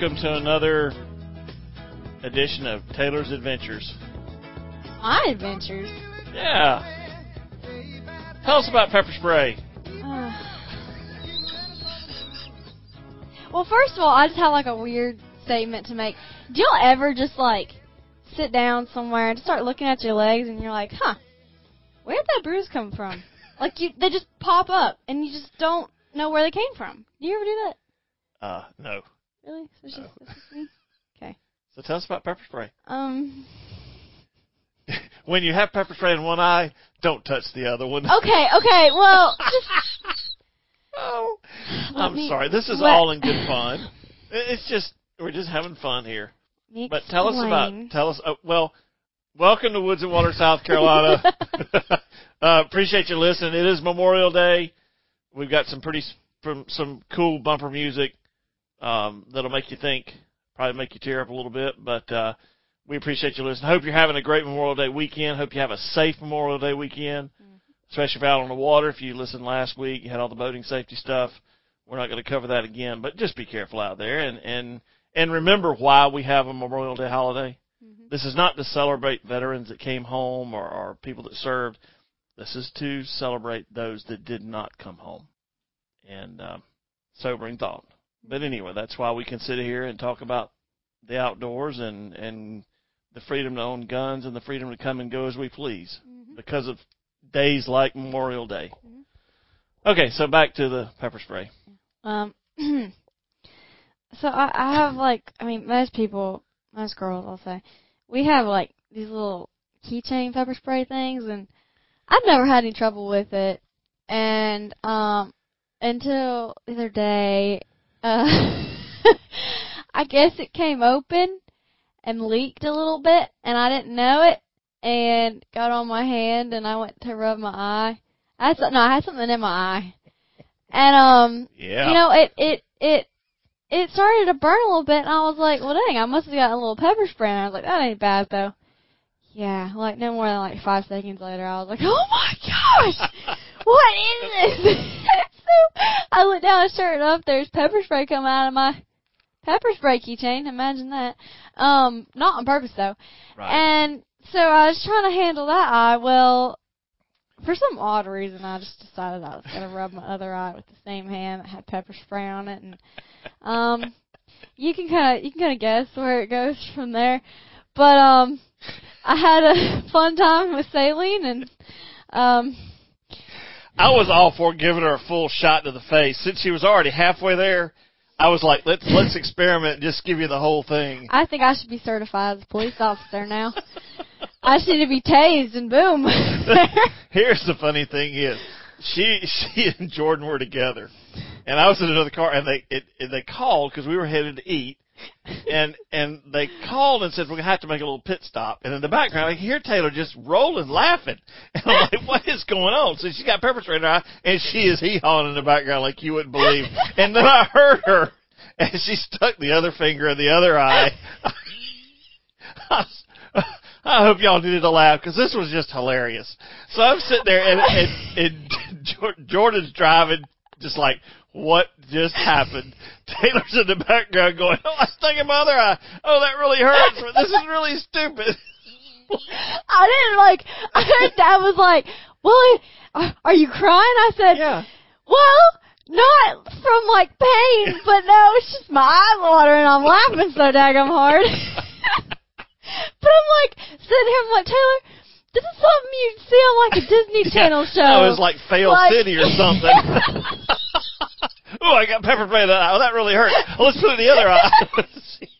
Welcome to another edition of Taylor's Adventures. My adventures. Yeah. Tell us about pepper spray. Uh, well, first of all, I just have like a weird statement to make. Do y'all ever just like sit down somewhere and just start looking at your legs and you're like, huh, where did that bruise come from? like you, they just pop up and you just don't know where they came from. Do you ever do that? Uh, no. Really? So it's just, just me? Okay. So tell us about pepper spray. Um. When you have pepper spray in one eye, don't touch the other one. Okay. Okay. Well, just Oh, Let I'm me- sorry. This is let- all in good fun. It's just we're just having fun here. me But tell us about tell us. Uh, well, welcome to Woods and Water, South Carolina. uh, appreciate you listening. It is Memorial Day. We've got some pretty from some cool bumper music um, that'll make you think, probably make you tear up a little bit. But uh, we appreciate you listening. Hope you're having a great Memorial Day weekend. Hope you have a safe Memorial Day weekend, especially if you're out on the water. If you listened last week, you had all the boating safety stuff. We're not going to cover that again, but just be careful out there and and and remember why we have a Memorial Day holiday. This is not to celebrate veterans that came home or, or people that served. This is to celebrate those that did not come home. And um, sobering thought. But anyway, that's why we can sit here and talk about the outdoors and and the freedom to own guns and the freedom to come and go as we please because of days like Memorial Day. Okay, so back to the pepper spray. Um, so I, I have like, I mean, most people, most girls, I'll say, we have like these little keychain pepper spray things, and I've never had any trouble with it. And um, until the other day, uh, I guess it came open and leaked a little bit, and I didn't know it, and got on my hand, and I went to rub my eye. I had no, I had something in my eye, and um, Yeah. you know, it it it it started to burn a little bit, and I was like, well, dang, I must have got a little pepper spray. And I was like, that ain't bad though. Yeah, like no more than like five seconds later, I was like, oh my gosh, what is this? I looked down, and sure enough, there's pepper spray coming out of my pepper spray keychain. Imagine that. Um, not on purpose though. right. And so I was trying to handle that eye. Well, for some odd reason, I just decided I was going to rub my other eye with the same hand that had pepper spray on it, and um, you can kind of you can kind of guess where it goes from there. But um, I had a fun time with saline, and um, I was all for giving her a full shot to the face. Since she was already halfway there, I was like, let's let's experiment and just give you the whole thing. I think I should be certified as a police officer now. I should be tased, and boom. Here's the funny thing is, she she and Jordan were together, and I was in another car, and they it, it they called because we were headed to eat, and and they called and said we're gonna have to make a little pit stop, and in the background I can hear Taylor just rolling, laughing, and I'm like, what is going on? So she's got pepper spray in her eye, and she is hee hawing in the background like you wouldn't believe, and then I heard her, and she stuck the other finger in the other eye. I hope y'all needed to laugh because this was just hilarious. So I'm sitting there and, and, and Jordan's driving, just like, what just happened? Taylor's in the background going, oh, I stuck in my other eye. Oh, that really hurts. This is really stupid. I didn't like. I heard Dad was like, "Well, are- are you crying?" I said, Yeah. "Well, not from like pain, but no, it's just my eye watering. I'm laughing so daggum hard." but I'm like sitting here, I'm like Taylor, this is something you'd see on like a Disney Channel show. That was like Fail Like- City or something. oh, I got pepper spray in that eye. Oh, that really hurt. Oh, let's put it in the other eye.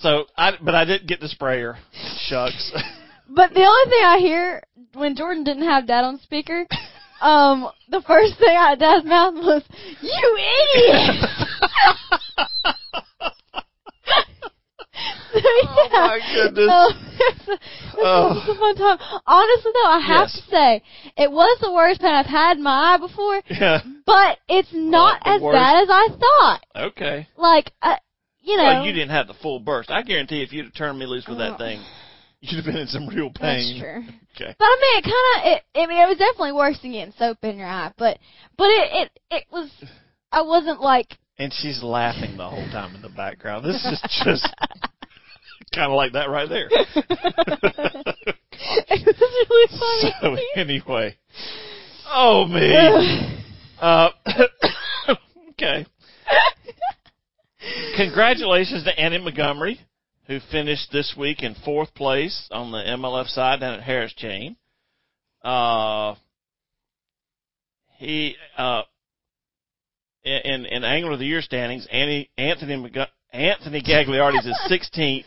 So I, but I didn't get the sprayer. Shucks. But the only thing I hear when Jordan didn't have Dad on speaker, um, the first thing out of Dad's mouth was, "You idiot!" So, Oh, my goodness. Um, it's Oh. a fun time. Honestly, though, I have Yes. to say it was the worst pain I've had in my eye before, yeah. but it's not the as worst? bad as I thought. Okay. Like, uh, you know, Well, you didn't have the full burst. I guarantee if you'd have turned me loose with that Oh. thing, you'd have been in some real pain. that's true. Okay. But I mean, it kind of, it, I mean, it was definitely worse than getting soap in your eye. But, but it, it, it was. I wasn't like. And she's laughing the whole time in the background. This is just kind of like that right there. it was really so anyway, oh me. Uh, okay. Congratulations to Andy Montgomery, who finished this week in fourth place on the MLF side down at Harris Chain. Uh, he uh, in in Angler of the Year standings, Andy Anthony McG- Anthony Gagliardi's is 16th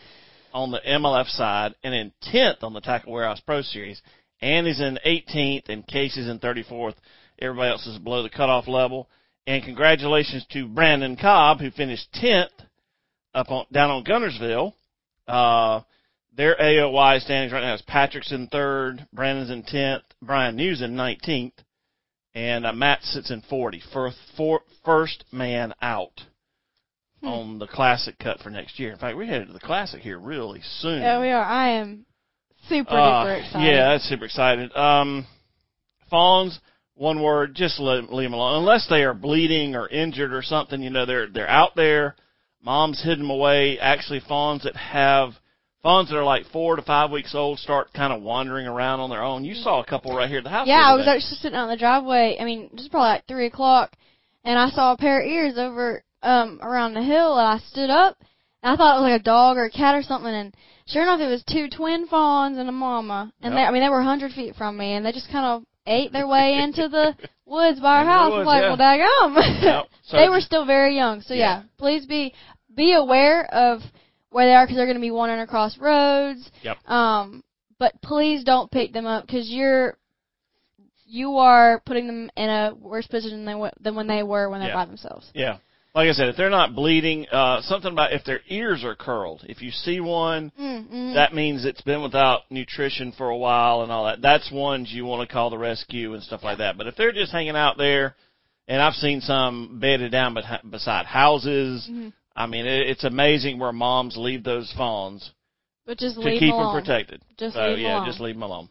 on the MLF side, and in 10th on the Tackle Warehouse Pro Series. Andy's in 18th, and Casey's in 34th. Everybody else is below the cutoff level. And congratulations to Brandon Cobb, who finished 10th up on down on Guntersville. Uh, their AOY standings right now is Patrick's in third, Brandon's in 10th, Bryan New's in 19th, and uh, Matt sits in 40. First, for, first man out Hmm. on the classic cut for next year. In fact, we're headed to the classic here really soon. Yeah, we are. I am super Uh, duper excited. Yeah, that's super excited. Um, Fawns, one word, just let, leave them alone. Unless they are bleeding or injured or something, you know, they're they're out there. Mom's hidden them away. Actually, fawns that have fawns that are like four to five weeks old start kind of wandering around on their own. You saw a couple right here at the house. Yeah, I was actually sitting out in the driveway. I mean, just probably like three o'clock, and I saw a pair of ears over um around the hill, and I stood up, and I thought it was like a dog or a cat or something, and sure enough, it was two twin fawns and a mama, and Yep. they, I mean, they were a hundred feet from me, and they just kind of ate their way into the woods by our house. I woods, was like, yeah. well, daggum. Yep. So they were still very young, so yeah, Yeah. please be be aware of where they are because they're going to be wandering across roads. Yep. Um, but please don't pick them up because you're you are putting them in a worse position than, than when they were when they're Yeah. by themselves. Yeah. Like I said, if they're not bleeding, uh, something about if their ears are curled. If you see one, Mm, mm. that means it's been without nutrition for a while and all that. That's ones you want to call the rescue and stuff like that. But if they're just hanging out there, and I've seen some bedded down beh- beside houses, Mhm. I mean, it, it's amazing where moms leave those fawns but just to leave keep them them protected. Just so yeah, alone. just leave them alone.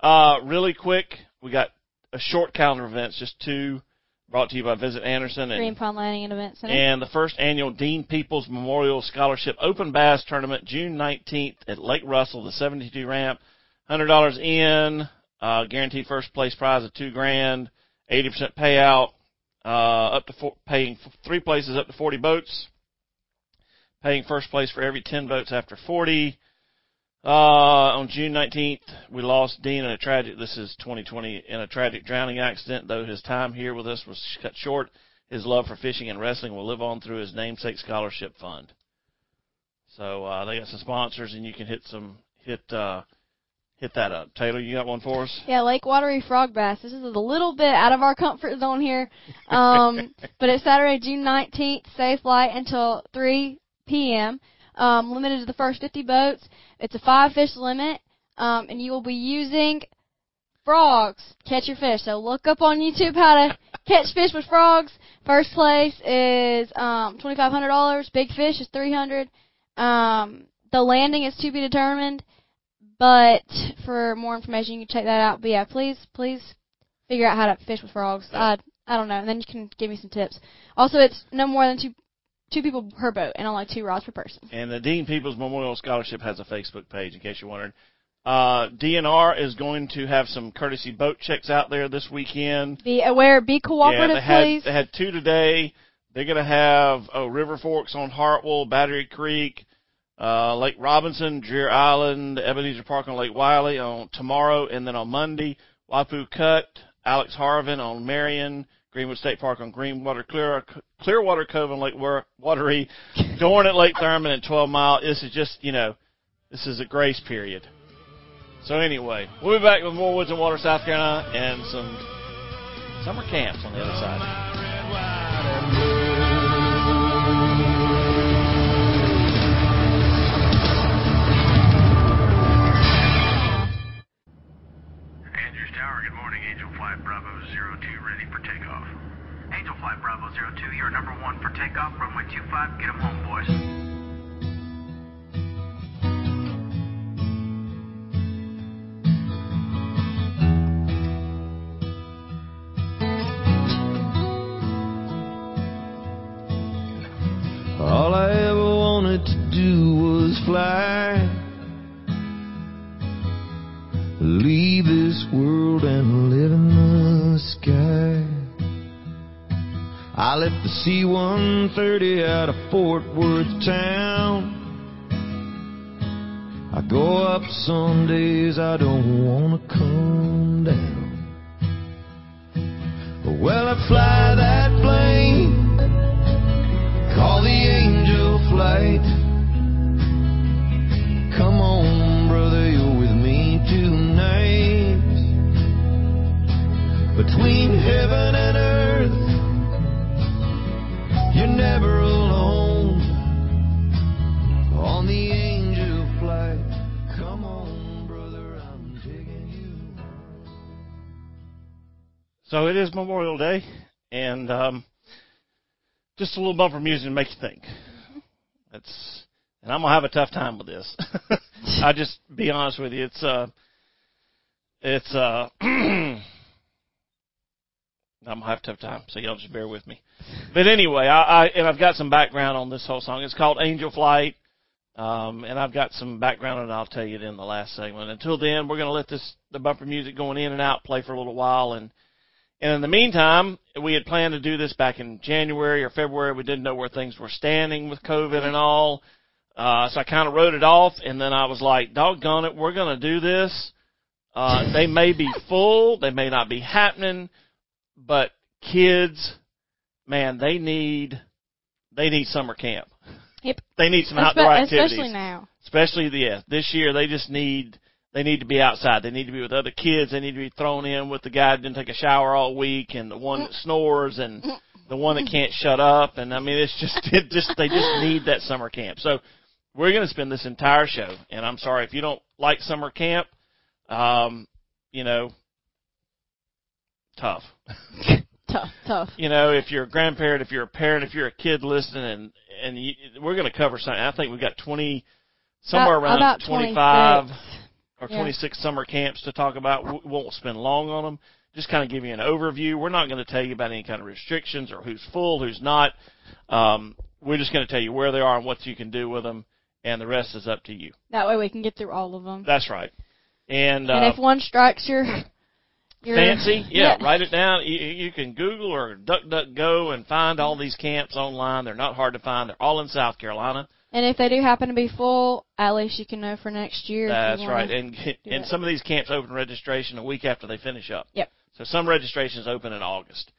Uh, really quick, we got a short calendar of events, just two, brought to you by Visit Anderson and Green Pond Landing and Event Center. and the first annual Dean Peoples Memorial Scholarship Open Bass Tournament, June 19th at Lake Russell, the 72 ramp. $100 in, uh, guaranteed first place prize of two grand, 80% payout, uh, up to four, paying f- three places up to 40 boats, paying first place for every 10 boats after 40. Uh, on June 19th, we lost Dean in a tragic, this is 2020, in a tragic drowning accident, though his time here with us was cut short. His love for fishing and wrestling will live on through his namesake scholarship fund. So, uh, they got some sponsors and you can hit some, hit, uh, hit that up. Taylor, you got one for us? Yeah, Lake Wateree Frog Bass. This is a little bit out of our comfort zone here. Um, but it's Saturday, June 19th, safe flight until 3 p.m. Um, limited to the first 50 boats. It's a five fish limit. Um, and you will be using frogs. To catch your fish. So look up on YouTube how to catch fish with frogs. First place is, um, $2,500. Big fish is 300 Um, the landing is to be determined. But for more information, you can check that out. But yeah, please, please figure out how to fish with frogs. I I don't know, and then you can give me some tips. Also, it's no more than two two people per boat, and only two rods per person. And the Dean Peoples Memorial Scholarship has a Facebook page, in case you're wondering. Uh, DNR is going to have some courtesy boat checks out there this weekend. Be aware, be cooperative, yeah, they had please. they had two today. They're going to have oh, River Forks on Hartwell, Battery Creek, uh, Lake Robinson, Dreher Island, Ebenezer Park on Lake Wylie on tomorrow, and then on Monday, Waipu Cut, Alex Harvin on Marion, Greenwood State Park on Greenwater, Clear, Clearwater Cove on Lake Wa- Wateree, Dorn at Lake Thurmond and 12 Mile. This is just, you know, this is a grace period. So anyway, we'll be back with more Woods and Water, South Carolina, and some summer camps on the other side. Flight Bravo 02, you're number one for takeoff. Runway 25, get 'em home, boys. C-130 out of Fort Worth town. I go up some days I don't wanna is Memorial Day, and um, just a little bumper music to make you think. That's, and I'm gonna have a tough time with this. I just be honest with you, it's uh, it's uh, I'm gonna have a tough time, so y'all just bear with me. But anyway, I, I and I've got some background on this whole song. It's called Angel Flight. Um, and I've got some background and I'll tell you it in the last segment. Until then, we're going to let this, the bumper music going in and out play for a little while. And, and in the meantime, we had planned to do this back in January or February. We didn't know where things were standing with COVID and all. Uh, so I kind of wrote it off and then I was like, doggone it, we're going to do this. Uh, they may be full, they may not be happening, but kids, man, they need, they need summer camp. Yep. They need some Espe- outdoor activities Especially now. especially the yeah, this year they just need they need to be outside. They need to be with other kids. They need to be thrown in with the guy that didn't take a shower all week and the one that snores and the one that can't shut up. And I mean, it's just it just they just need that summer camp. So we're going to spend this entire show. And I'm sorry if you don't like summer camp. Um, you know, tough. Tough, tough. you know, if you're a grandparent, if you're a parent, if you're a kid listening, and and you, we're going to cover something. I think we've got twenty, somewhere About- around about twenty-five 26. Or Yeah. twenty-six summer camps to talk about. We won't spend long on them. Just kind of give you an overview. We're not going to tell you about any kind of restrictions or who's full, who's not. Um, we're just going to tell you where they are and what you can do with them, and the rest is up to you. That way we can get through all of them. That's right. And, uh, if one strikes your, your Fancy? Yeah, write it down. You, you can Google or DuckDuckGo and find all these camps online. They're not hard to find. They're all in South Carolina. And if they do happen to be full, at least you can know for next year. That's right. And and some of these camps open registration a week after they finish up. Yep. So some registrations open in August.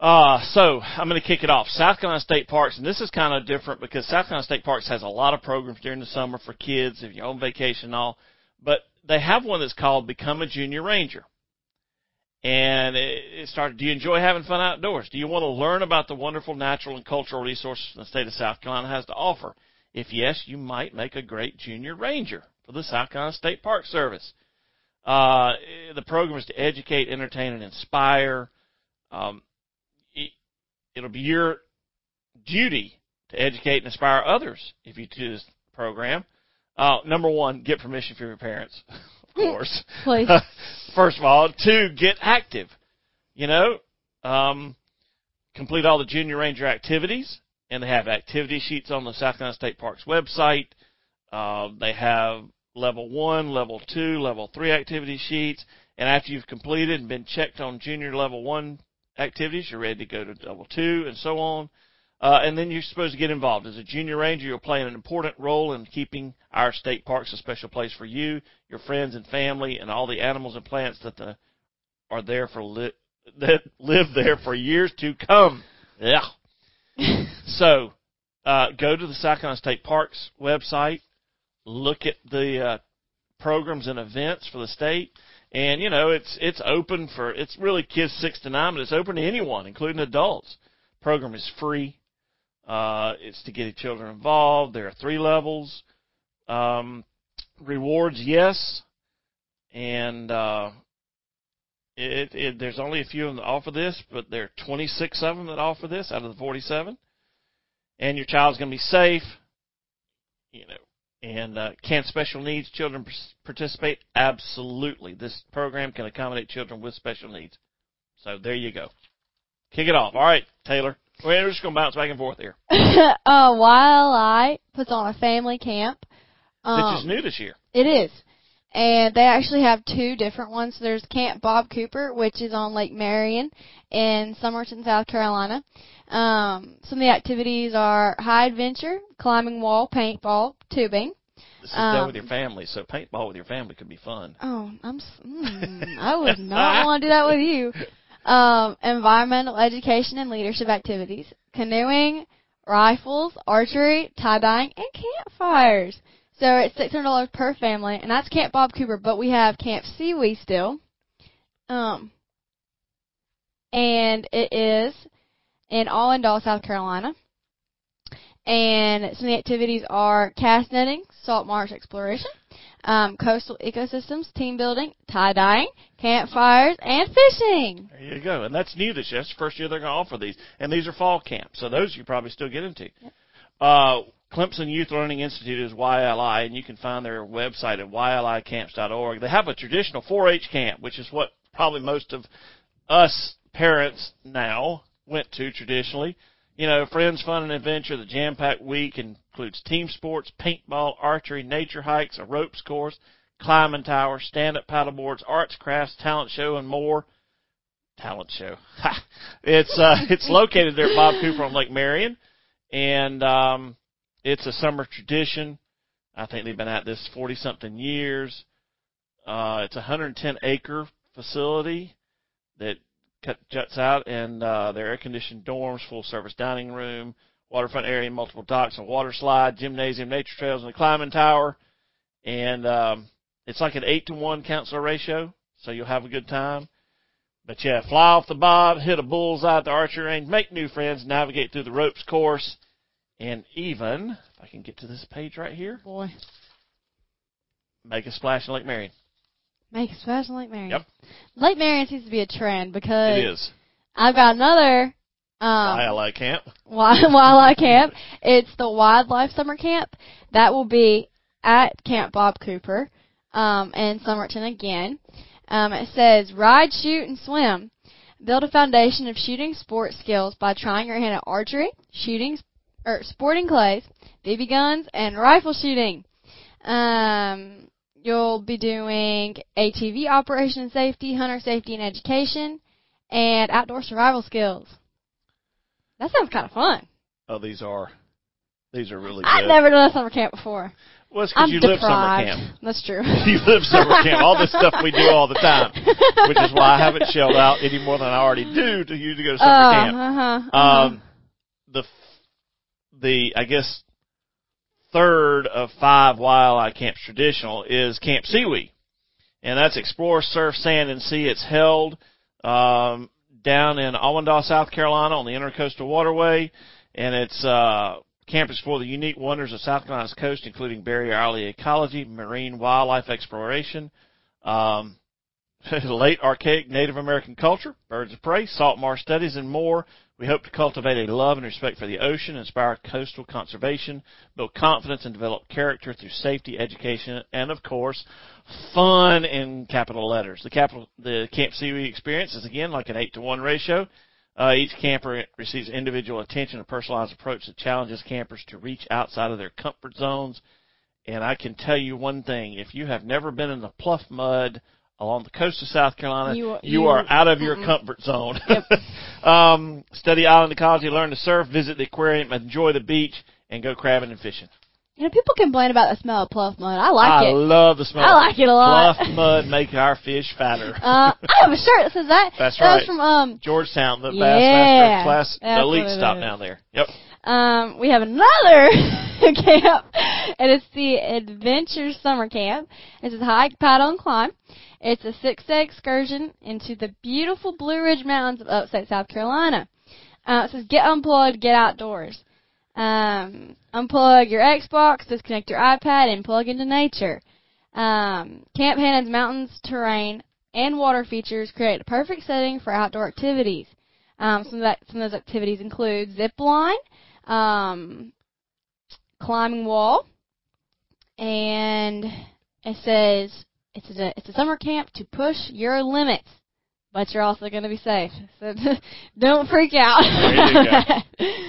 Uh, so I'm going to kick it off. South Carolina State Parks, and this is kind of different because South Carolina State Parks has a lot of programs during the summer for kids if you're on vacation and all. But they have one that's called Become a Junior Ranger. And it, started, do you enjoy having fun outdoors? Do you want to learn about the wonderful natural and cultural resources the state of South Carolina has to offer? If yes, you might make a great junior ranger for the South Carolina State Park Service. Uh, the program is to educate, entertain, and inspire. Um, it, it'll be your duty to educate and inspire others if you do this program. Uh, number one, get permission from your parents, course. Please. First of all, two, get active. You know, um, complete all the junior ranger activities, and they have activity sheets on the South Carolina State Parks website. Uh, they have level one, level two, level three activity sheets, and after you've completed and been checked on junior level one activities, you're ready to go to level two, and so on. Uh, and then you're supposed to get involved. As a junior ranger, you'll play an important role in keeping our state parks a special place for you, your friends and family, and all the animals and plants that the, are there for li- that live there for years to come. Yeah. so, uh, go to the Carolina State Parks website, look at the uh, programs and events for the state, and you know it's it's open for it's really kids six to nine, but it's open to anyone, including adults. Program is free. Uh, it's to get children involved. There are three levels. Um, rewards, yes, and uh, it, it there's only a few of them that offer this, but there are 26 of them that offer this out of the 47 and your child's going to be safe. You know, and uh, can special needs children participate? Absolutely. This program can accommodate children with special needs. So there you go. Kick it off. All right, Taylor. We're just going to bounce back and forth here. uh, YLI puts on a family camp. Um, Which is new this year. It is. And they actually have two different ones. There's Camp Bob Cooper, which is on Lake Marion in Summerton, South Carolina. Um, some of the activities are high adventure, climbing wall, paintball, tubing. This is done with your family, so paintball with your family could be fun. Oh, I'm. Mm, I would not want to do that with you. Um, environmental education and leadership activities, canoeing, rifles, archery, tie dyeing, and campfires. So it's six hundred dollars per family, and that's Camp Bob Cooper. But we have Camp Sewee still. Um, and it is in Allendale, South Carolina. And some of the activities are cast netting, salt marsh exploration, um, coastal ecosystems, team building, tie dyeing, campfires, and fishing. There you go. And that's new this year. That's the first year they're going to offer these. And these are fall camps, so those you probably still get into. Yep. Uh, Clemson Youth Learning Institute is YLI, and you can find their website at ylicamps.org. They have a traditional 4-H camp, which is what probably most of us parents now went to traditionally. You know, friends, fun, and adventure. The jam-packed week includes team sports, paintball, archery, nature hikes, a ropes course, climbing tower, stand-up paddleboards, arts, crafts, talent show, and more. Talent show. it's uh, it's located there at Bob Cooper on Lake Marion, and um, it's a summer tradition. I think they've been at this 40 something years. Uh, it's a 110 acre facility that juts out, and uh, their air conditioned dorms, full service dining room, waterfront area, multiple docks, and water slide, gymnasium, nature trails, and a climbing tower. And um, it's like an eight to one counselor ratio, so you'll have a good time. But yeah, fly off the bob, hit a bullseye at the archery range, make new friends, navigate through the ropes course, and even if I can get to this page right here, Boy, make a splash in Lake Marion. Make splash in Lake Marion. Yep. Lake Marion seems to be a trend because It is. I've got another um, ILI camp. wi- wildlife camp. It's the wildlife summer camp. That will be at Camp Bob Cooper um, in Summerton again. Um, it says ride, shoot, and swim. Build a foundation of shooting sports skills by trying your hand at archery, shooting, or sporting clays, BB guns, and rifle shooting. Um, you'll be doing ATV operation and safety, hunter safety and education, and outdoor survival skills. That sounds kind of fun. Oh, these are these are really I've never done a summer camp before. well, it's because I'm live summer deprived. camp. That's true. you live summer camp. All this stuff we do all the time, which is why I haven't shelled out any more than I already do to you to go to summer uh, camp. Uh-huh, uh-huh. Um, the the I guess third of five wildlife camps traditional is Camp Sewee, and that's explore, surf, sand, and sea. It's held um, down in Allendale, South Carolina, on the Intercoastal Waterway, and it's uh, camp is for the unique wonders of South Carolina's coast, including barrier island ecology, marine wildlife exploration. Um, late archaic Native American culture, birds of prey, salt marsh studies, and more. We hope to cultivate a love and respect for the ocean, inspire coastal conservation, build confidence, and develop character through safety, education, and of course, fun in capital letters. The capital, the Camp Sewee experience is again like an eight to one ratio. Uh, each camper receives individual attention, a personalized approach that challenges campers to reach outside of their comfort zones. And I can tell you one thing: if you have never been in the pluff mud along the coast of South Carolina, You- you, you- are out of your mm-mm. comfort zone. Yep. um, study island ecology, learn to surf, visit the aquarium, enjoy the beach, and go crabbing and fishing. You know, people complain about the smell of pluff mud. I like I it. I love the smell. I like it a lot. Pluff mud make our fish fatter. Uh, I have a shirt that says that. That's that was right. from um Georgetown, the Yeah, Bassmaster class, elite stop down there. Yep. Um, we have another camp, and it's the Adventure Summer Camp. It's a hike, paddle, and climb. It's a six-day excursion into the beautiful Blue Ridge Mountains of upstate South Carolina. Uh, it says get unplugged, get outdoors. Um, unplug your Xbox, disconnect your iPad, and plug into nature. Um, Camp Hannon's mountains, terrain, and water features create a perfect setting for outdoor activities. Um, some of that, some of those activities include zip line, um, climbing wall, and it says it's a it's a summer camp to push your limits, but you're also going to be safe. So don't freak out.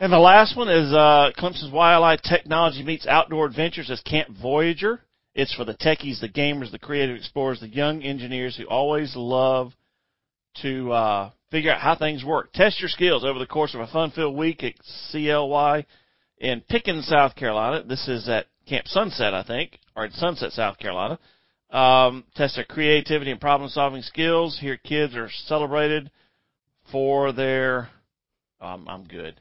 And the last one is uh, Clemson's YLI Technology Meets Outdoor Adventures as Camp Voyager. It's for the techies, the gamers, the creative explorers, the young engineers who always love to uh, figure out how things work. Test your skills over the course of a fun-filled week at CLY in Pickens, South Carolina. This is at Camp Sunset, I think, or at Sunset, South Carolina. Um, test their creativity and problem-solving skills. Here, kids are celebrated for their. Um, I'm good.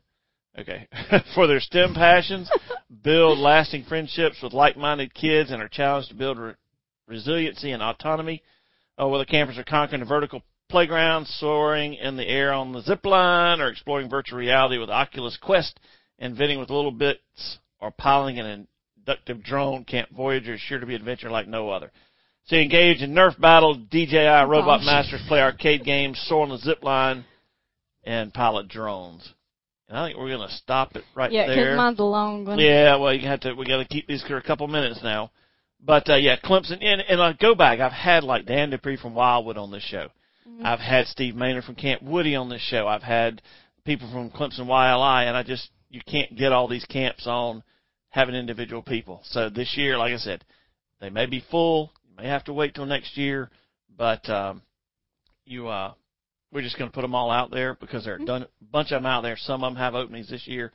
Okay. for their STEM passions, build lasting friendships with like-minded kids, and are challenged to build re- resiliency and autonomy. Uh, where the campers are conquering the vertical playground, soaring in the air on the zip line, or exploring virtual reality with Oculus Quest, inventing with littleBits, or piloting an inductive drone. Camp Voyager is sure to be an adventure like no other. So you engage in Nerf battle, DJI robot Gosh. masters, play arcade games, soar on the zip line, and pilot drones. And I think we're going to stop it right yeah, there. because mine's a long one. Yeah, well, you have to. We got to keep these for a couple minutes now. But uh, yeah, Clemson. And, and I go back. I've had like Dan Dupree from Wildwood on this show. I've had Steve Maynard from Camp Woody on this show. I've had people from Clemson YLI, and I just you can't get all these camps on having individual people. So this year, like I said, they may be full. You may have to wait till next year, but um, you uh, we're just going to put them all out there because there are done, a bunch of them out there. Some of them have openings this year.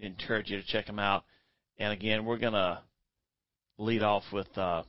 Encourage you to check them out. And again, we're going to lead off with uh,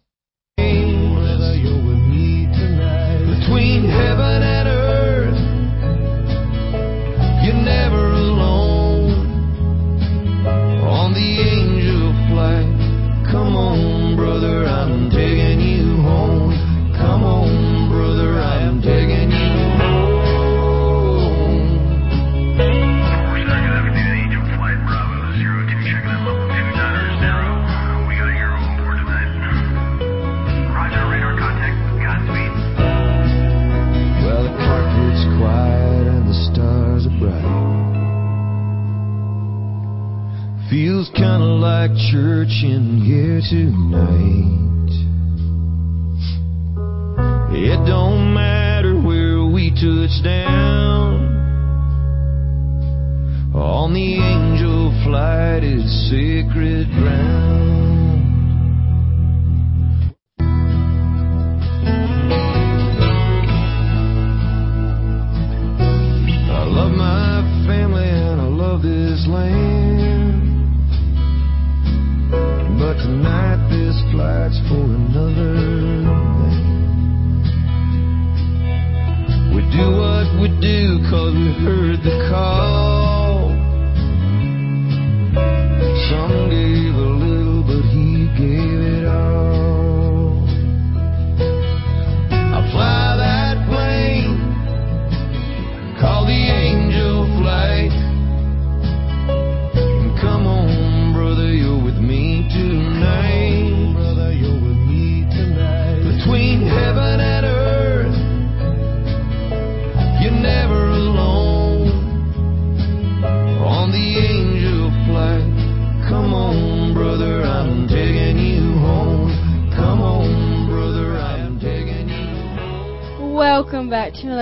tonight. It don't matter where we touch down. On the angel flight is sacred ground.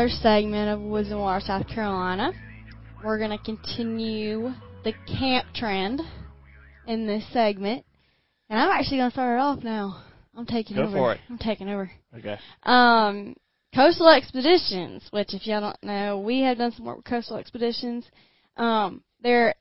Another segment of Woods and Water, South Carolina. We're going to continue the camp trend in this segment. And I'm actually going to start it off now. I'm taking Go over. for it. I'm taking over. okay. Um, Coastal Expeditions, which if y'all don't know, we have done some work with Coastal Expeditions. Um, they're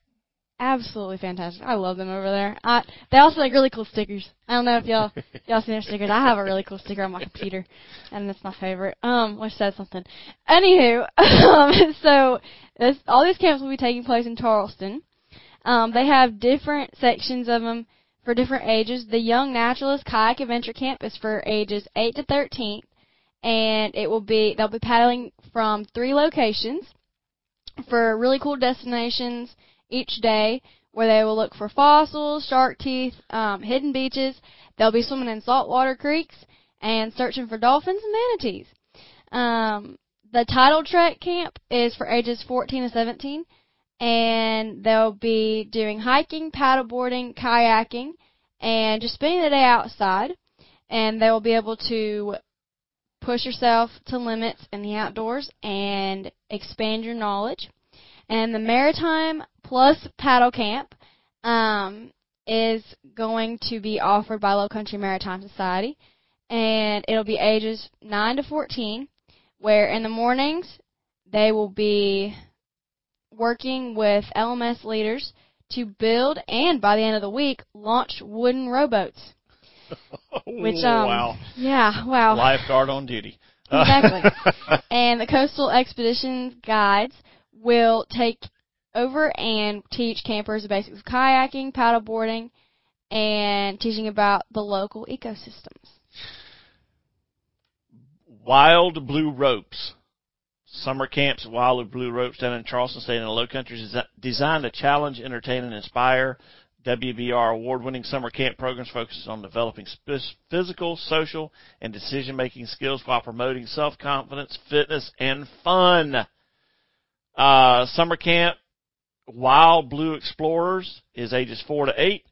absolutely fantastic. I love them over there. I, they also make really cool stickers. I don't know if y'all y'all seen their stickers. I have a really cool sticker on my computer, and it's my favorite. Um, which says something. Anywho, um, so this, all these camps will be taking place in Charleston. Um, they have different sections of them for different ages. The Young Naturalist Kayak Adventure Camp is for ages 8 to 13, and it will be they'll be paddling from three locations for really cool destinations each day where they will look for fossils, shark teeth, um, hidden beaches. They'll be swimming in saltwater creeks and searching for dolphins and manatees. Um, the Tidal Trek camp is for ages 14 to 17, and they'll be doing hiking, paddleboarding, kayaking, and just spending the day outside. And they will be able to push yourself to limits in the outdoors and expand your knowledge. And the Maritime Plus Paddle Camp um, is going to be offered by Low Country Maritime Society, and it'll be ages 9 to 14, where in the mornings they will be working with LMS leaders to build and by the end of the week launch wooden rowboats. Which um wow. yeah, wow. Lifeguard on duty. Exactly. and the coastal expeditions guides will take over and teach campers the basics of kayaking, paddleboarding, and teaching about the local ecosystems. Wild Blue Ropes. Summer camps at Wild Blue Ropes down in Charleston State in the Low Countries is designed to challenge, entertain, and inspire. WBR award-winning summer camp programs focuses on developing physical, social, and decision-making skills while promoting self-confidence, fitness, and fun. Uh, summer camp Wild Blue Explorers is ages four to eight,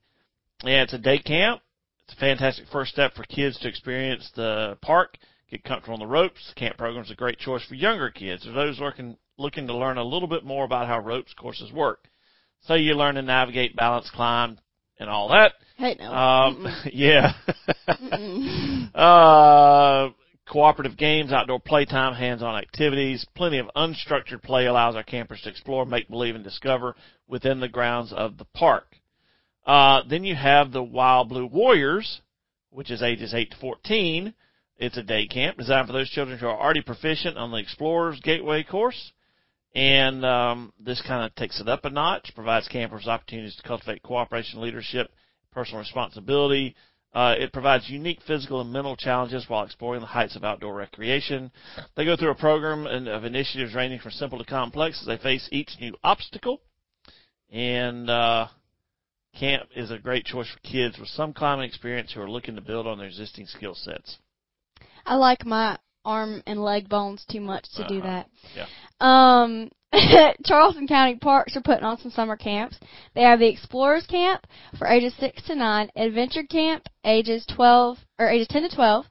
and it's a day camp. It's a fantastic first step for kids to experience the park, get comfortable on the ropes. The camp program is a great choice for younger kids or those looking looking to learn a little bit more about how ropes courses work. So you learn to navigate, balance, climb, and all that. Hey, no. Um, yeah. Uh, cooperative games, outdoor playtime, hands-on activities, plenty of unstructured play allows our campers to explore, make believe, and discover within the grounds of the park. Uh, then you have the Wild Blue Warriors, which is ages 8 to 14. It's a day camp designed for those children who are already proficient on the Explorer's Gateway course. And um, this kind of takes it up a notch, provides campers opportunities to cultivate cooperation, leadership, personal responsibility. Uh, it provides unique physical and mental challenges while exploring the heights of outdoor recreation. They go through a program and- of initiatives ranging from simple to complex as they face each new obstacle. And uh, camp is a great choice for kids with some climbing experience who are looking to build on their existing skill sets. I like my arm and leg bones too much to do Uh-huh. that. Yeah. Um, Charleston County Parks are putting on some summer camps. They have the Explorers Camp for ages 6 to 9, Adventure Camp ages 12, or ages 10 to 12,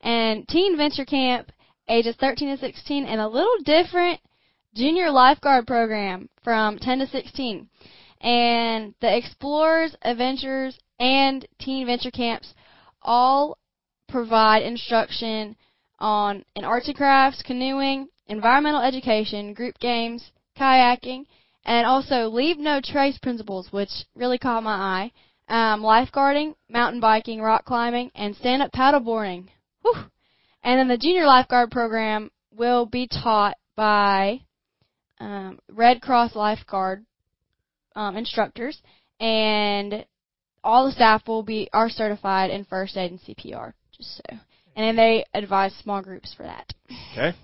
and Teen Venture Camp ages 13 to 16, and a little different junior lifeguard program from 10 to 16. And the Explorers, Adventures, and Teen Venture Camps all provide instruction on in arts and crafts, canoeing, environmental education, group games, kayaking, and also leave no trace principles, which really caught my eye. Um, lifeguarding, mountain biking, rock climbing, and stand-up paddleboarding. Whew. And then the junior lifeguard program will be taught by um, Red Cross lifeguard um, instructors, and all the staff will be are certified in first aid and CPR. Just so, and then they advise small groups for that. Okay.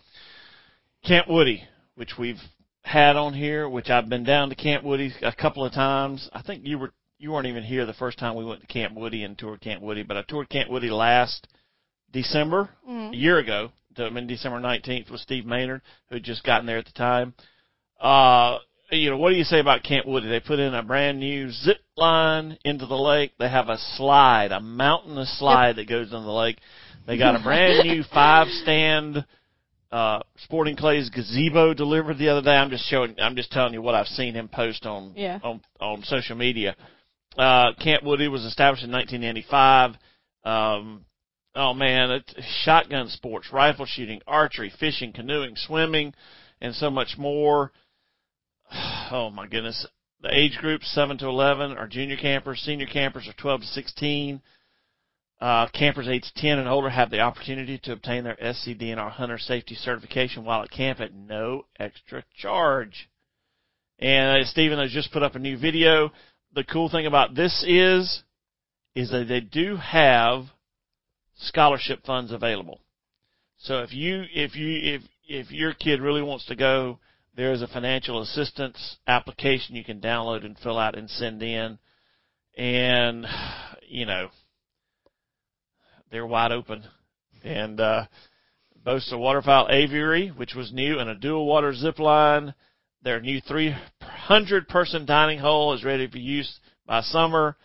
Camp Woody, which we've had on here, which I've been down to Camp Woody a couple of times. I think you were you weren't even here the first time we went to Camp Woody and toured Camp Woody, but I toured Camp Woody last December, Mhm. a year ago, I mean December 19th with Steve Maynard, who had just gotten there at the time. Uh, you know, what do you say about Camp Woody? They put in a brand new zip line into the lake. They have a slide, a mountainous slide that goes into the lake. They got a brand new five stand uh Sporting Clay's gazebo delivered the other day. I'm just showing I'm just telling you what I've seen him post on Yeah. on on social media. Uh Camp Woody was established in 1995. Um oh man, it's shotgun sports, rifle shooting, archery, fishing, canoeing, swimming, and so much more. Oh my goodness. The age groups 7 to 11 are junior campers, senior campers are 12 to 16. Uh, campers age 10 and older have the opportunity to obtain their SCDNR Hunter Safety Certification while at camp at no extra charge. And uh, Stephen has just put up a new video. The cool thing about this is, is that they do have scholarship funds available. So if you if you if if your kid really wants to go, there is a financial assistance application you can download and fill out and send in. And you know, they're wide open. And uh boasts a waterfowl aviary, which was new, and a dual water zip line. Their new 300 person dining hall is ready for use by summer,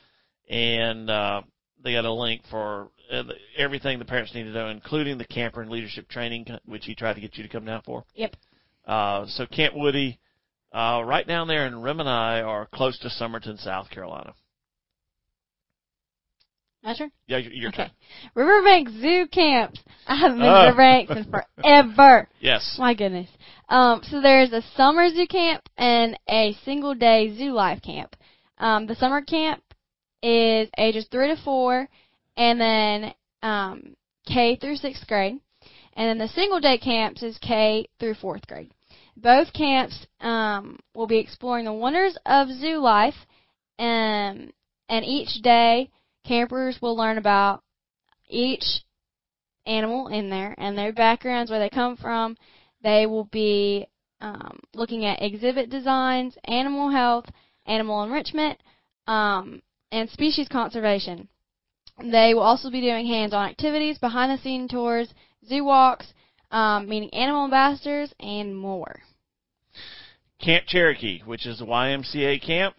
and uh, they got a link for uh, everything the parents need to know, including the camper and leadership training, which he tried to get you to come down for. Yep. Uh, so Camp Woody, uh, right down there in Rimini, are close to Summerton, South Carolina. My turn. Yeah, your, Okay. turn. Riverbank Zoo camps. I haven't been Oh. to Riverbank in forever. Yes. My goodness. Um, so there's a summer zoo camp and a single day zoo life camp. Um, the summer camp is ages three to four, and then um, K through sixth grade, and then the single day camps is K through fourth grade. Both camps um, will be exploring the wonders of zoo life, and and each day campers will learn about each animal in there and their backgrounds, where they come from. They will be um, looking at exhibit designs, animal health, animal enrichment, um, and species conservation. They will also be doing hands-on activities, behind-the-scene tours, zoo walks, um, meeting animal ambassadors, and more. Camp Cherokee, which is the YMCA camp,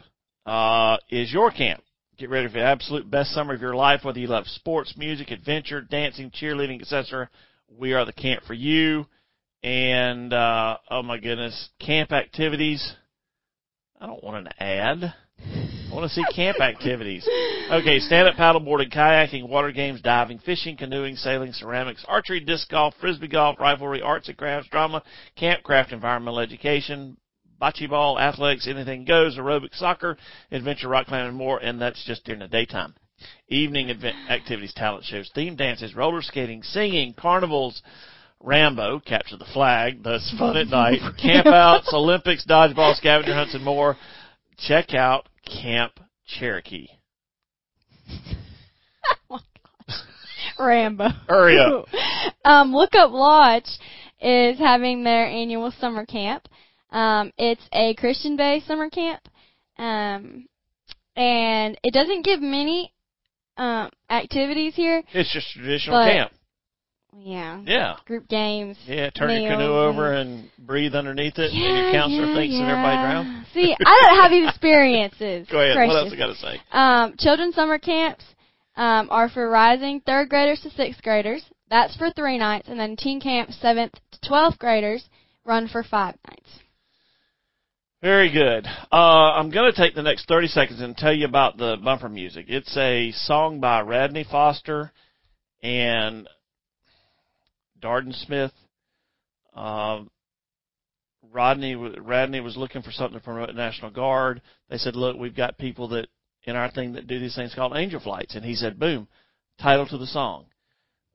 uh, is your camp. Get ready for the absolute best summer of your life, whether you love sports, music, adventure, dancing, cheerleading, etc. We are the camp for you. And uh, oh my goodness, camp activities. I don't want an ad. I want to see camp activities. Okay, stand up paddleboarding, kayaking, water games, diving, fishing, canoeing, sailing, ceramics, archery, disc golf, frisbee golf, riflery, arts and crafts, drama, campcraft, environmental education, bocce ball, athletics, anything goes, aerobic, soccer, adventure, rock climbing, and more, and that's just during the daytime. Evening event activities, talent shows, theme dances, roller skating, singing, carnivals, Rambo, capture the flag, thus fun at night, campouts, Olympics, dodgeball, scavenger hunts, and more. Check out Camp Cherokee. Rambo. Hurry up. um, Look Up Lodge is having their annual summer camp. Um, it's a Christian-based summer camp, um, and it doesn't give many um, activities here. It's just traditional But- camp. Yeah, Yeah. group games. Yeah, turn your canoe over and breathe underneath it, and your counselor yeah, thinks that everybody yeah. drowned. See, I don't have these experiences. Go ahead. What else I got to say? Um, children's summer camps um, are for rising third graders to sixth graders. That's for three nights, and then teen camp seventh to twelfth graders run for five nights. Very good. Uh, I'm going to take the next 30 seconds and tell you about the bumper music. It's a song by Radney Foster and Darden Smith. Um, Rodney, Radney was looking for something to promote the National Guard. They said, "Look, we've got people that in our thing that do these things called angel flights," and he said, "Boom, title to the song."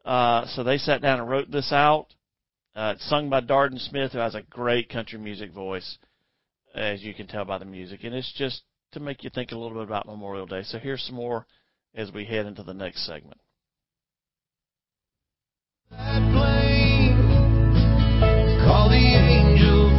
Uh, so they sat down and wrote this out. Uh, it's sung by Darden Smith, who has a great country music voice as you can tell by the music. And it's just to make you think a little bit about Memorial Day. So here's some more as we head into the next segment. Plane called the Angel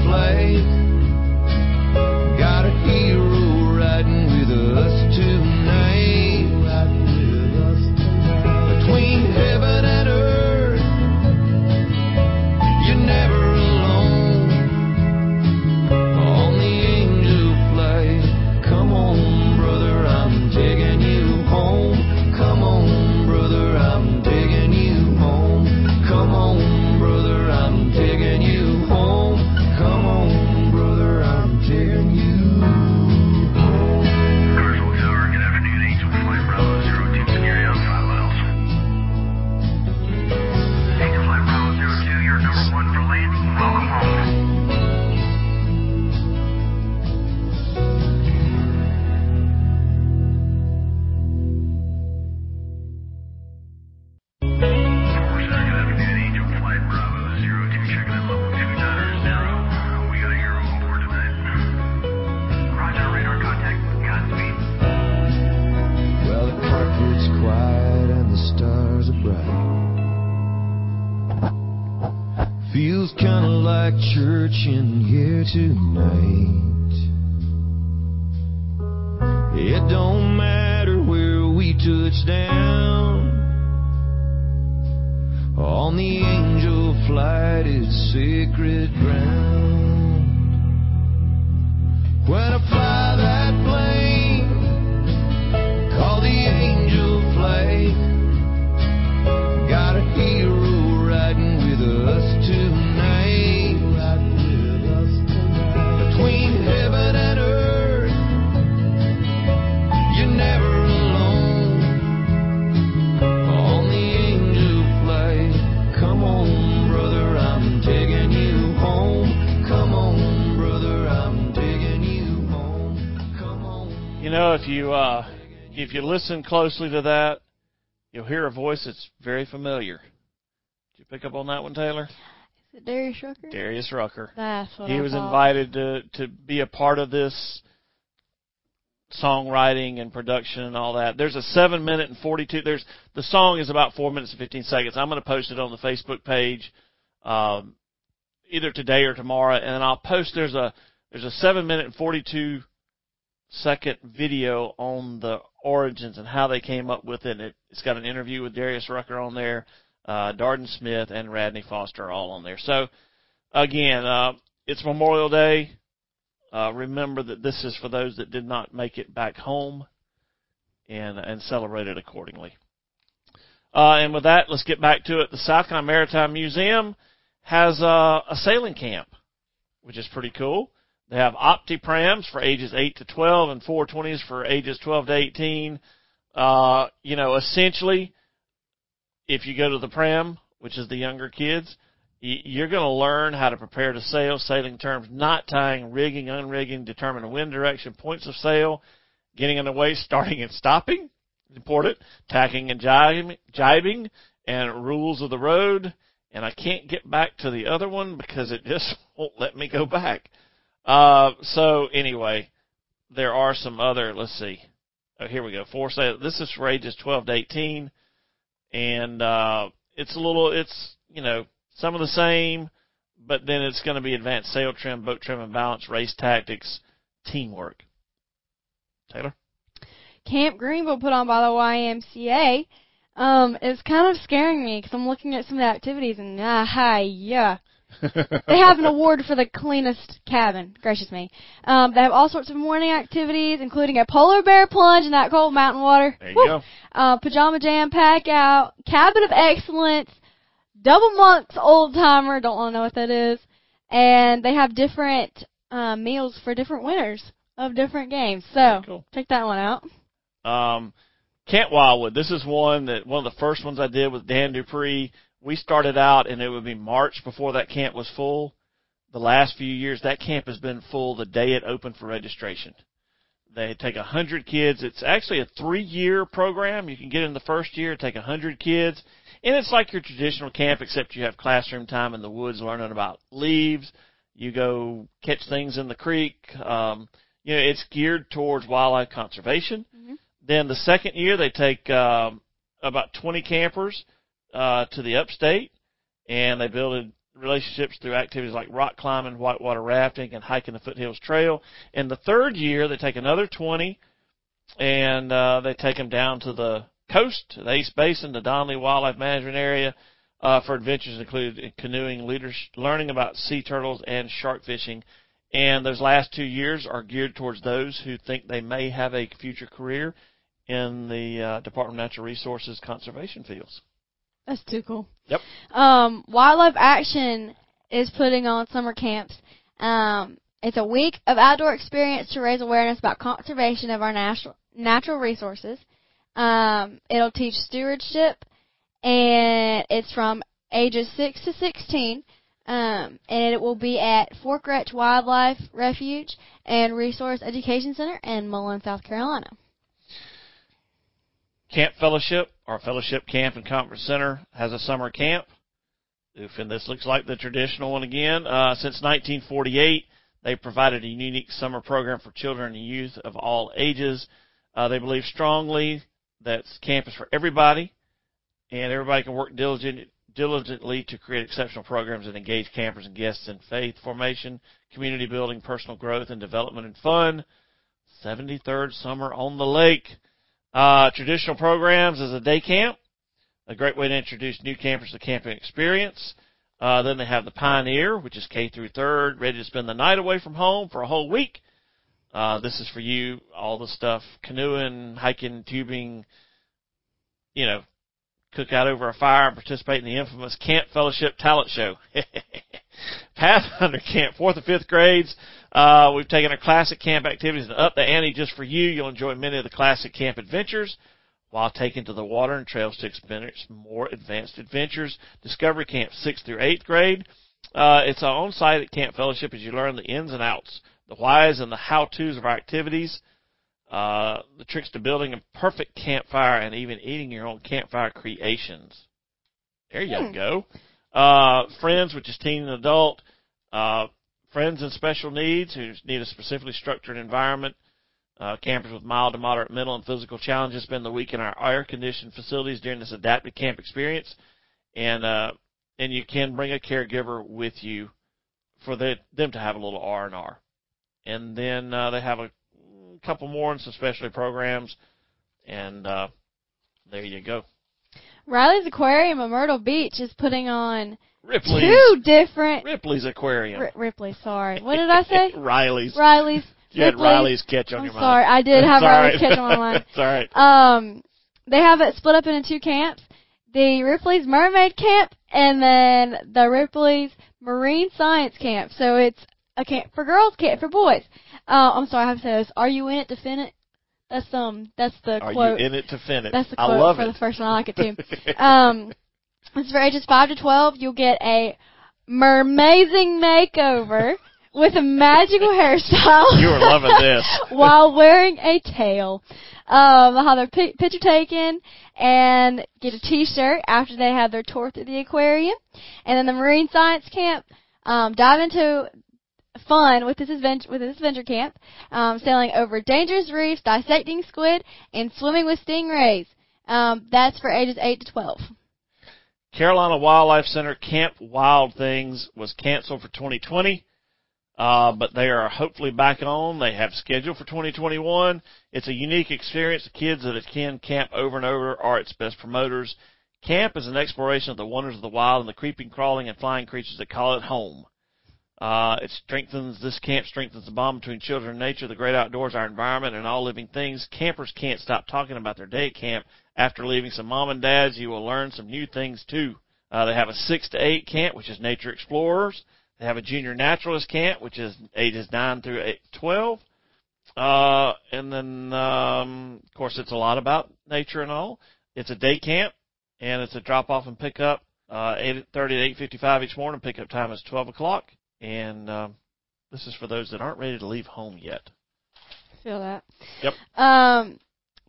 tonight. You if you uh, if you listen closely to that, you'll hear a voice that's very familiar. Did you pick up on that one, Taylor? Is it Darius Rucker? Darius Rucker. That's what he I was thought. invited to to be a part of this songwriting and production and all that. There's a seven minute and forty two. There's the song is about four minutes and fifteen seconds. I'm going to post it on the Facebook page, um, either today or tomorrow, and then I'll post. There's a there's a seven minute and forty two second video on the origins and how they came up with it. it it's got an interview with Darius Rucker on there, uh, Darden Smith and Radney Foster are all on there. So again, uh, it's Memorial Day. Uh, remember that this is for those that did not make it back home, and and celebrate it accordingly. Uh, and with that, let's get back to it. The South Carolina Maritime Museum has uh, a sailing camp, which is pretty cool. They have opti prams for ages 8 to 12 and 420s for ages 12 to 18. Uh, you know, essentially, if you go to the pram, which is the younger kids, you're going to learn how to prepare to sail, sailing terms, knot tying, rigging, unrigging, determine wind direction, points of sail, getting underway, starting and stopping, important, tacking and jibing, and rules of the road. And I can't get back to the other one because it just won't let me go back. Uh, so anyway, there are some other, let's see. Oh, here we go. For sale. This is for ages 12 to 18. And, uh, it's a little, it's, you know, some of the same, but then it's going to be advanced sail trim, boat trim and balance, race tactics, teamwork. Taylor? Camp Greenville put on by the YMCA um, is kind of scaring me because I'm looking at some of the activities and ah, hi, yeah. They have an award for the cleanest cabin. Gracious me. Um, they have all sorts of morning activities, including a polar bear plunge in that cold mountain water. There you Woo. go. Uh, pajama jam pack out, cabin of excellence, double monks old timer. Don't want to know what that is. And they have different uh, meals for different winners of different games. So cool. check that one out. Um, Camp Wildwood. This is one that one of the first ones I did with Dan Dupree. We started out and it would be March before that camp was full. The last few years, that camp has been full the day it opened for registration. They take a hundred kids. It's actually a three-year program. You can get in the first year, take a hundred kids, and it's like your traditional camp, except you have classroom time in the woods, learning about leaves. You go catch things in the creek. Um, you know, it's geared towards wildlife conservation. Then the second year, they take um, about 20 campers uh, to the upstate, and they build relationships through activities like rock climbing, whitewater rafting, and hiking the foothills trail. In the third year, they take another 20, and uh, they take them down to the coast, to the ACE Basin, the Donnelly Wildlife Management Area, uh, for adventures including canoeing, learning about sea turtles, and shark fishing. And those last two years are geared towards those who think they may have a future career in the uh, Department of Natural Resources conservation fields. That's too cool. Yep. Um, Wildlife Action is putting on summer camps. Um, it's a week of outdoor experience to raise awareness about conservation of our natural natural resources. Um, it'll teach stewardship, and it's from ages six to sixteen. Um, and it will be at Fork Retch Wildlife Refuge and Resource Education Center in Mullins, South Carolina. Camp Fellowship, our Fellowship Camp and Conference Center, has a summer camp. Oof, and this looks like the traditional one again. Uh, since 1948, they've provided a unique summer program for children and youth of all ages. Uh, they believe strongly that camp is for everybody, and everybody can work diligent, diligently to create exceptional programs that engage campers and guests in faith formation, community building, personal growth, and development and fun. 73rd Summer on the Lake. Uh, traditional programs is a day camp, a great way to introduce new campers to camping experience. Uh, then they have the Pioneer, which is K through third, ready to spend the night away from home for a whole week. Uh, this is for you, all the stuff, canoeing, hiking, tubing, you know, cook out over a fire and participate in the infamous Camp Fellowship Talent Show. Pathfinder Camp, fourth and fifth grades. Uh, we've taken our classic camp activities and up the ante just for you. You'll enjoy many of the classic camp adventures while taken to the water and trails to experience more advanced adventures. Discovery Camp, sixth through eighth grade. Uh, it's on site at Camp Fellowship as you learn the ins and outs, the whys and the how tos of our activities, uh, the tricks to building a perfect campfire and even eating your own campfire creations. There you Hmm. go. Uh, friends, which is teen and adult, uh, friends and special needs who need a specifically structured environment, uh, campers with mild to moderate mental and physical challenges spend the week in our air conditioned facilities during this adapted camp experience, and uh, and you can bring a caregiver with you for the, them to have a little R and R, and then uh, they have a couple more and some specialty programs, and uh, there you go. Riley's Aquarium at Myrtle Beach is putting on Ripley's two different Ripley's Aquarium. R- Ripley. Sorry, what did I say? Riley's. Riley's. You had Riley's catch on I'm your mind. sorry, I did have Riley's right. catch on my mind. it's all right. Um, they have it split up into two camps: the Ripley's Mermaid Camp and then the Ripley's Marine Science Camp. So it's a camp for girls, camp for boys. Uh, I'm sorry, I have to say this. Are you in it to fin it? That's um, that's the Are quote. you in it to fin it? That's the I quote love for it. the first one. I like it too. um, it's for ages five to twelve. You'll get a mermazing makeover with a magical hairstyle. You are loving this. while wearing a tail. Um, they'll have their pi- picture taken and get a T-shirt after they have their tour through the aquarium, and then the marine science camp. Um, dive into fun with this adventure with this adventure camp, um, sailing over dangerous reefs, dissecting squid, and swimming with stingrays. Um, that's for ages eight to twelve. Carolina Wildlife Center Camp Wild Things was canceled for 2020, uh, but they are hopefully back on. They have scheduled for 2021. It's a unique experience. The kids that attend camp over and over are its best promoters. Camp is an exploration of the wonders of the wild and the creeping, crawling, and flying creatures that call it home. Uh, it strengthens, this camp strengthens the bond between children and nature, the great outdoors, our environment, and all living things. Campers can't stop talking about their day at camp. After leaving some mom and dads, you will learn some new things too. Uh, they have a six to eight camp, which is nature explorers. They have a junior naturalist camp, which is ages nine through eight, 12. Uh, and then, um, of course, it's a lot about nature and all. It's a day camp, and it's a drop off and pick up, uh, 8.30 to 8.55 each morning. Pickup time is 12 o'clock. And, um, this is for those that aren't ready to leave home yet. Feel that. Yep. Um,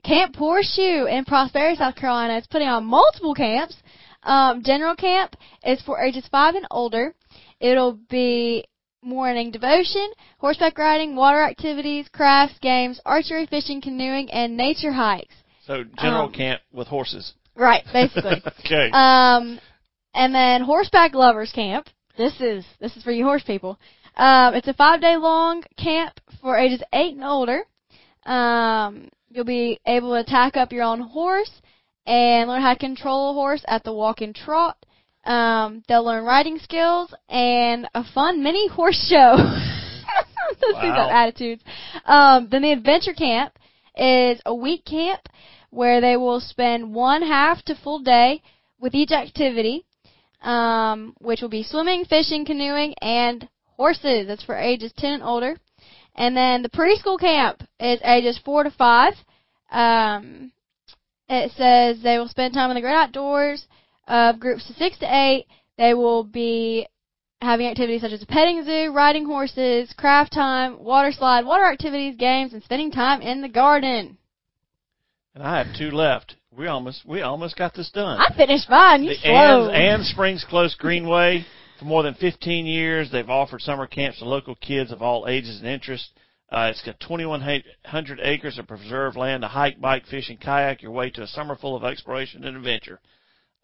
Camp Horseshoe in Prosperity, South Carolina is putting on multiple camps. Um, general camp is for ages five and older. It'll be morning devotion, horseback riding, water activities, crafts, games, archery, fishing, canoeing, and nature hikes. So general Um, camp with horses. Right, basically. Okay. Um, and then horseback lovers camp. This is this is for you horse people. Um, it's a five day long camp for ages eight and older. Um, you'll be able to tack up your own horse and learn how to control a horse at the walk and trot. Um, they'll learn riding skills and a fun mini horse show. Those things Wow. have attitudes. Um, then the adventure camp is a week camp where they will spend one half to full day with each activity, um, which will be swimming, fishing, canoeing, and horses. That's for ages 10 and older. And then the preschool camp is ages 4 to 5. Um, it says they will spend time in the great outdoors of groups of 6 to 8. They will be having activities such as a petting zoo, riding horses, craft time, water slide, water activities, games, and spending time in the garden. and I have two left. We almost we almost got this done. I finished mine. You the slow. Ann Springs Close Greenway. For more than 15 years, they've offered summer camps to local kids of all ages and interests. Uh, it's got 2,100 acres of preserved land to hike, bike, fish, and kayak your way to a summer full of exploration and adventure.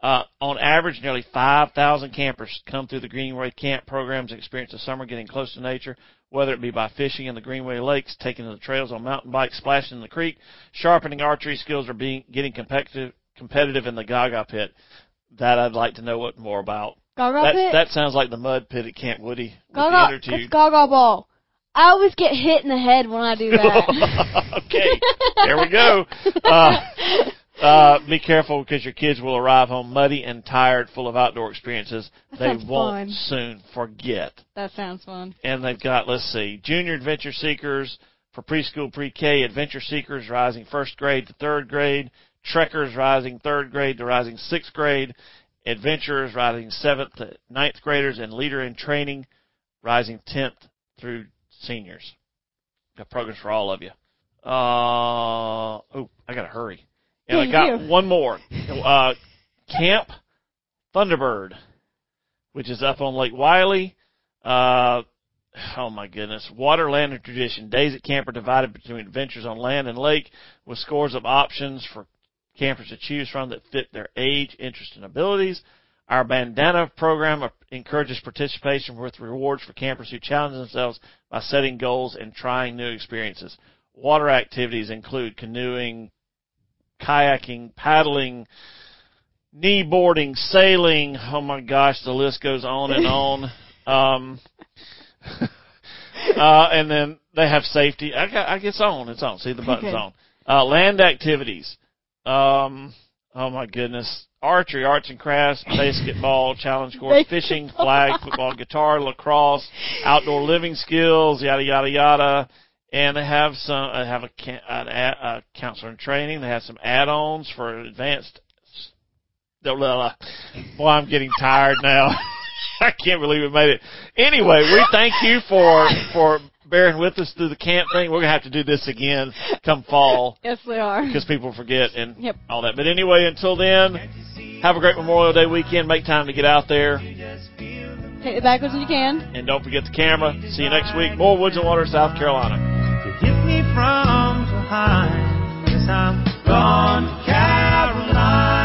Uh, on average, nearly 5,000 campers come through the Greenway Camp programs and experience the summer getting close to nature, whether it be by fishing in the Greenway Lakes, taking to the trails on mountain bikes, splashing in the creek, sharpening archery skills, or being getting competitive competitive in the Gaga pit. That I'd like to know what more about. Gaga That pit? that sounds like the mud pit at Camp Woody Gaga, it's. Gaga ball. I always get hit in the head when I do that. okay, there we go. Uh, uh, be careful because your kids will arrive home muddy and tired, full of outdoor experiences That they won't fun. soon forget. that sounds fun. And they've got, let's see, junior adventure seekers for preschool, pre-K, adventure seekers rising first grade to third grade, trekkers rising third grade to rising sixth grade, adventurers rising seventh to ninth graders, and leader in training rising tenth through seniors. Got programs for all of you. Uh, oh, I gotta hurry. And Yeah, I got do. one more. Uh, Camp Thunderbird, which is up on Lake Wylie. Uh, oh my goodness. Water, land, and tradition. Days at camp are divided between adventures on land and lake with scores of options for campers to choose from that fit their age, interest, and abilities. Our bandana program encourages participation with rewards for campers who challenge themselves by setting goals and trying new experiences. Water activities include canoeing, kayaking, paddling, knee boarding, sailing. Oh my gosh, the list goes on and on. Um, uh, and then they have safety. I, got, I guess on. It's on. See the button's Okay. on. Uh, land activities. Um, oh my goodness. Archery, arts and crafts, basketball, challenge course, fishing, flag, football, guitar, lacrosse, outdoor living skills, yada yada yada. And they have some, They have a, an a, counselor in training. They have some add-ons for advanced. Blah, uh, blah. Boy, I'm getting tired now. I can't believe we made it. Anyway, we thank you for for bearing with us through the camp thing. We're gonna have to do this again come fall Yes, they are. because people forget and Yep. all that. But anyway, until then, have a great Memorial Day weekend. Make time to get out there, Take the backwards when you can. and don't forget the camera. See you next week. More Woods and Water, South Carolina from behind. Cause I'm gone, Caroline.